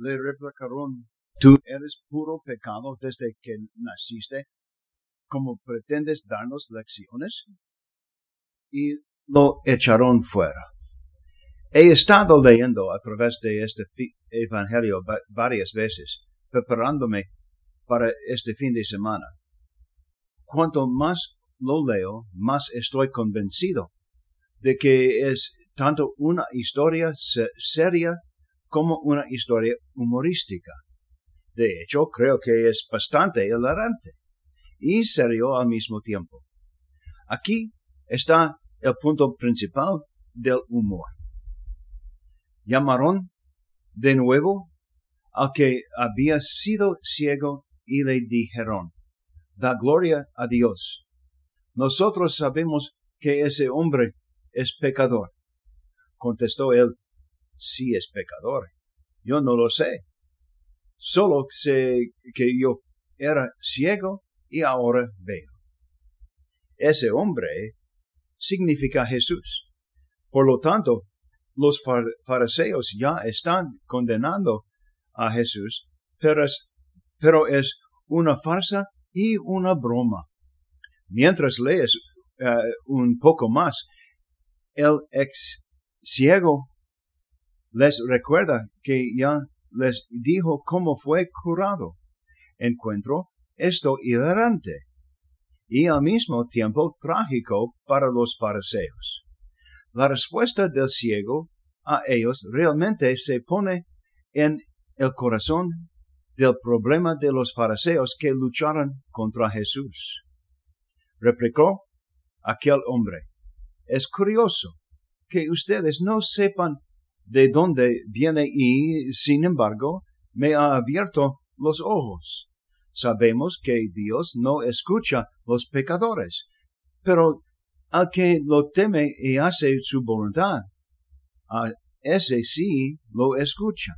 le replicaron, tú eres puro pecado desde que naciste, como pretendes darnos lecciones, y lo echaron fuera. He estado leyendo a través de este evangelio varias veces, preparándome para este fin de semana. Cuanto más lo leo, más estoy convencido de que es tanto una historia seria como una historia humorística. De hecho, creo que es bastante hilarante y serio al mismo tiempo. Aquí está el punto principal del humor. Llamaron de nuevo al que había sido ciego y le dijeron, da gloria a Dios. Nosotros sabemos que ese hombre es pecador. Contestó él, sí es pecador. Yo no lo sé. Solo sé que yo era ciego y ahora veo. Ese hombre significa Jesús. Por lo tanto, los fariseos ya están condenando a Jesús, pero es, pero es una farsa y una broma. Mientras lees eh, un poco más, el ex ciego les recuerda que ya les dijo cómo fue curado. Encuentro esto hilarante y al mismo tiempo trágico para los fariseos. La respuesta del ciego a ellos realmente se pone en el corazón del problema de los fariseos que lucharon contra Jesús. Replicó aquel hombre, es curioso que ustedes no sepan de dónde viene y, sin embargo, me ha abierto los ojos. Sabemos que Dios no escucha los pecadores, pero al que lo teme y hace su voluntad, a ese sí lo escucha.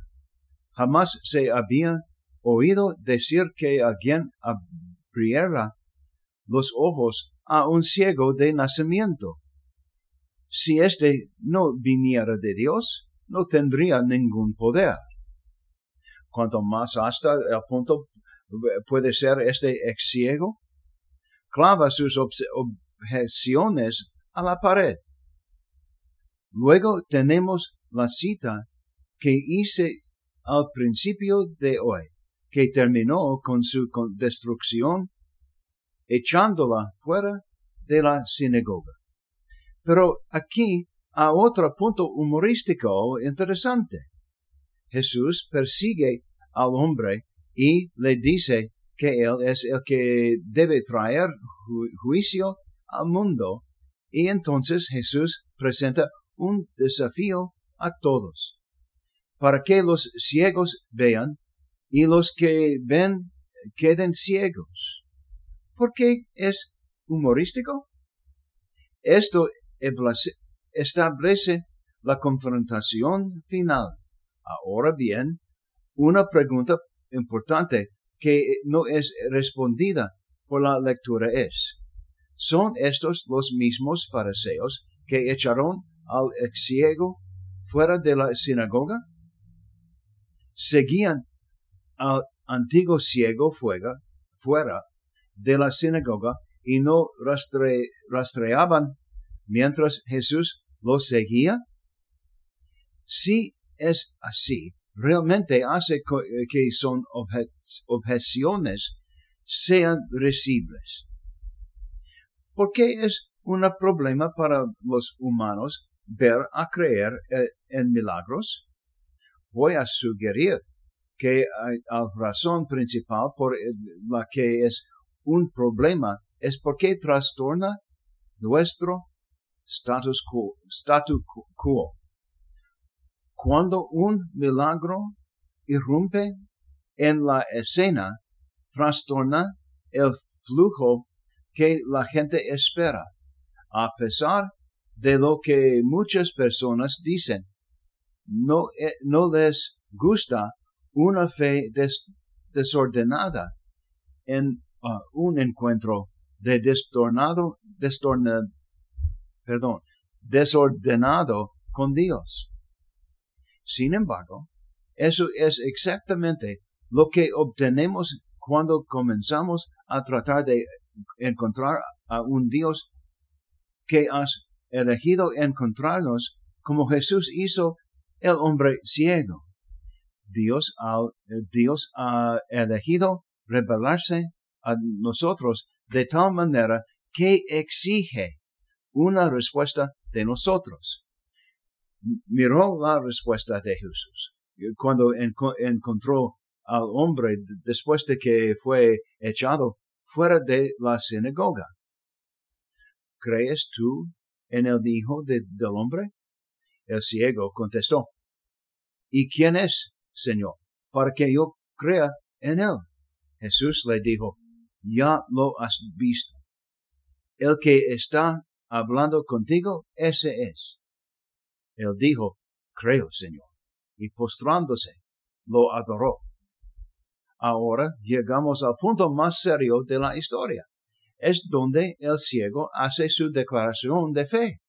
Jamás se había oído decir que alguien abriera los ojos a un ciego de nacimiento. Si éste no viniera de Dios, no tendría ningún poder. Cuanto más hasta el punto puede ser este ex ciego, clava sus objeciones a la pared. Luego tenemos la cita que hice al principio de hoy, que terminó con su destrucción, echándola fuera de la sinagoga. Pero aquí hay otro punto humorístico interesante. Jesús persigue al hombre y le dice que él es el que debe traer juicio al mundo. Y entonces Jesús presenta un desafío a todos, para que los ciegos vean y los que ven queden ciegos. ¿Por qué es humorístico? Esto establece la confrontación final. Ahora bien, una pregunta importante que no es respondida por la lectura es, ¿son estos los mismos fariseos que echaron al ciego fuera de la sinagoga? Seguían al antiguo ciego fuera, fuera de la sinagoga y no rastreaban mientras Jesús lo seguía? Si es así, realmente hace eh, que son objeciones sean recibles. ¿Por qué es un problema para los humanos ver a creer eh, en milagros? Voy a sugerir que la razón principal por eh, la que es un problema es porque trastorna nuestro status quo. quo. Cuando un milagro irrumpe en la escena, trastorna el flujo que la gente espera, a pesar de lo que muchas personas dicen. No, eh, no les gusta una fe desordenada en uh, un encuentro de destornado, perdón, desordenado con Dios. Sin embargo, Eso es exactamente lo que obtenemos cuando comenzamos a tratar de encontrar a un Dios que has elegido encontrarnos como Jesús hizo el hombre ciego. Dios, Dios ha elegido revelarse a nosotros de tal manera que exige una respuesta de nosotros. Miró la respuesta de Jesús cuando encontró al hombre después de que fue echado fuera de la sinagoga. ¿Crees tú en el Hijo del Hombre? El ciego contestó, ¿Y quién es, Señor, para que yo crea en él? Jesús le dijo, ya lo has visto. El que está hablando contigo, ese es. Él dijo, creo, Señor, y postrándose, lo adoró. Ahora llegamos al punto más serio de la historia. Es donde el ciego hace su declaración de fe.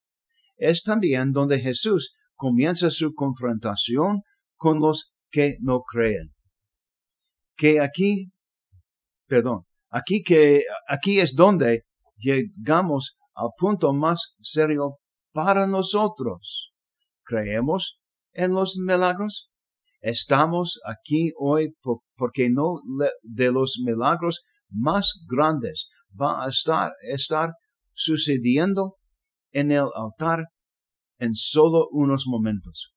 Es también donde Jesús comienza su confrontación con los que no creen. Que aquí, perdón, aquí que, aquí es donde llegamos al punto más serio para nosotros. ¿Creemos en los milagros? Estamos aquí hoy porque no de los milagros más grandes va a estar, estar sucediendo en el altar en solo unos momentos.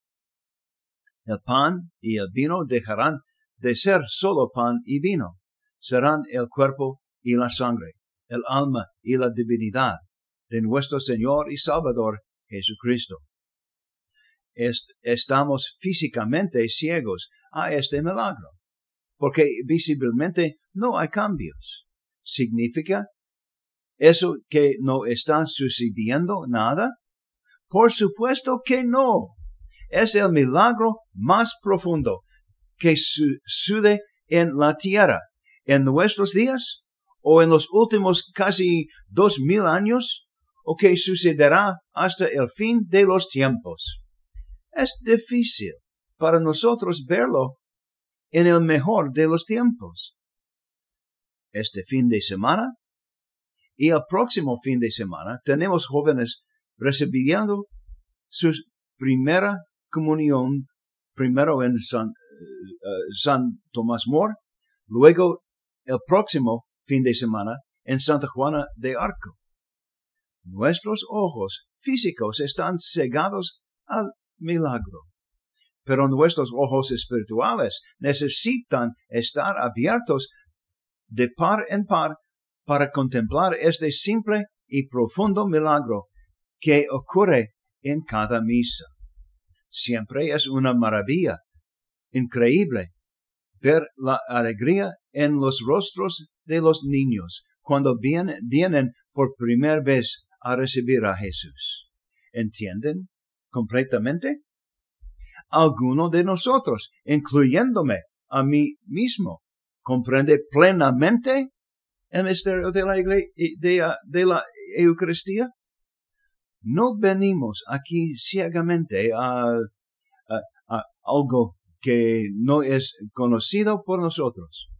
El pan y el vino dejarán de ser solo pan y vino. Serán el cuerpo y la sangre, el alma y la divinidad de nuestro Señor y Salvador Jesucristo estamos físicamente ciegos a este milagro, porque visiblemente no hay cambios. ¿Significa eso que no está sucediendo nada? Por supuesto que no. Es el milagro más profundo que sucede en la tierra en nuestros días o en los últimos casi dos mil años o que sucederá hasta el fin de los tiempos. Es difícil para nosotros verlo en el mejor de los tiempos. Este fin de semana y el próximo fin de semana tenemos jóvenes recibiendo su primera comunión, primero en San, uh, San Tomás More, luego el próximo fin de semana en Santa Juana de Arco. Nuestros ojos físicos están cegados al milagro. Pero nuestros ojos espirituales necesitan estar abiertos de par en par para contemplar este simple y profundo milagro que ocurre en cada misa. Siempre es una maravilla increíble ver la alegría en los rostros de los niños cuando vienen, vienen por primera vez a recibir a Jesús. ¿Entienden completamente? Alguno de nosotros, incluyéndome a mí mismo, comprende plenamente el misterio de la, de, la Eucaristía? No venimos aquí ciegamente a algo que no es conocido por nosotros.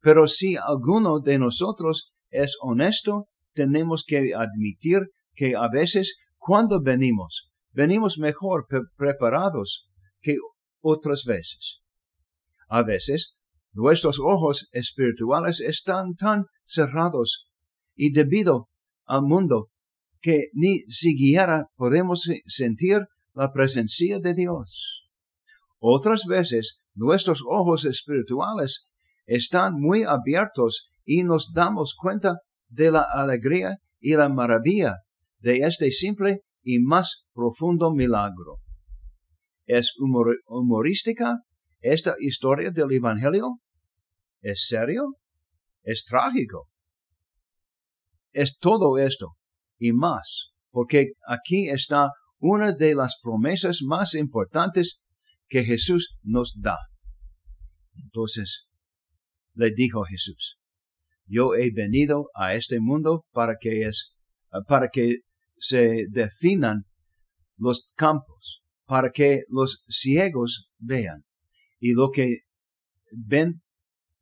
Pero si alguno de nosotros es honesto, tenemos que admitir que a veces cuando venimos venimos mejor preparados que otras veces. A veces, nuestros ojos espirituales están tan cerrados y debido al mundo que ni siquiera podemos sentir la presencia de Dios. Otras veces, nuestros ojos espirituales están muy abiertos y nos damos cuenta de la alegría y la maravilla de este simple y más profundo milagro. ¿Es humorística esta historia del Evangelio? ¿Es serio? ¿Es trágico? Es todo esto y más, porque aquí está una de las promesas más importantes que Jesús nos da. Entonces, le dijo Jesús, yo he venido a este mundo para que es, para que se definan los campos para que los ciegos vean y lo que ven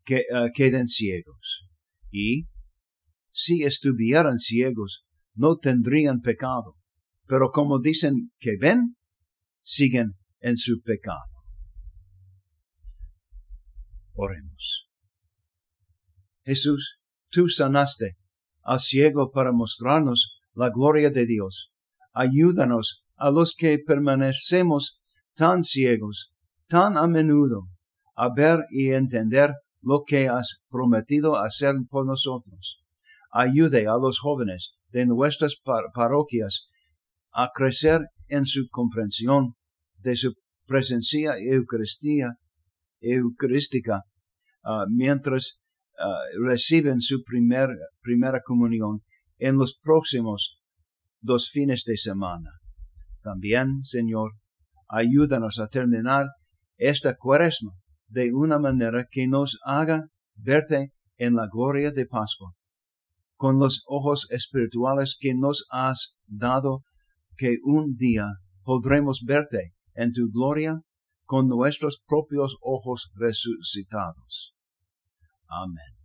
que uh, queden ciegos. Y si estuvieran ciegos, no tendrían pecado. Pero como dicen que ven, siguen en su pecado. Oremos. Jesús, tú sanaste al ciego para mostrarnos la gloria de Dios. Ayúdanos a los que permanecemos tan ciegos, tan a menudo, a ver y entender lo que has prometido hacer por nosotros. Ayude a los jóvenes de nuestras parroquias a crecer en su comprensión de su presencia eucarística uh, mientras uh, reciben su primer, primera comunión en los próximos dos fines de semana. También, Señor, ayúdanos a terminar esta cuaresma de una manera que nos haga verte en la gloria de Pascua, con los ojos espirituales que nos has dado, que un día podremos verte en tu gloria con nuestros propios ojos resucitados. Amen.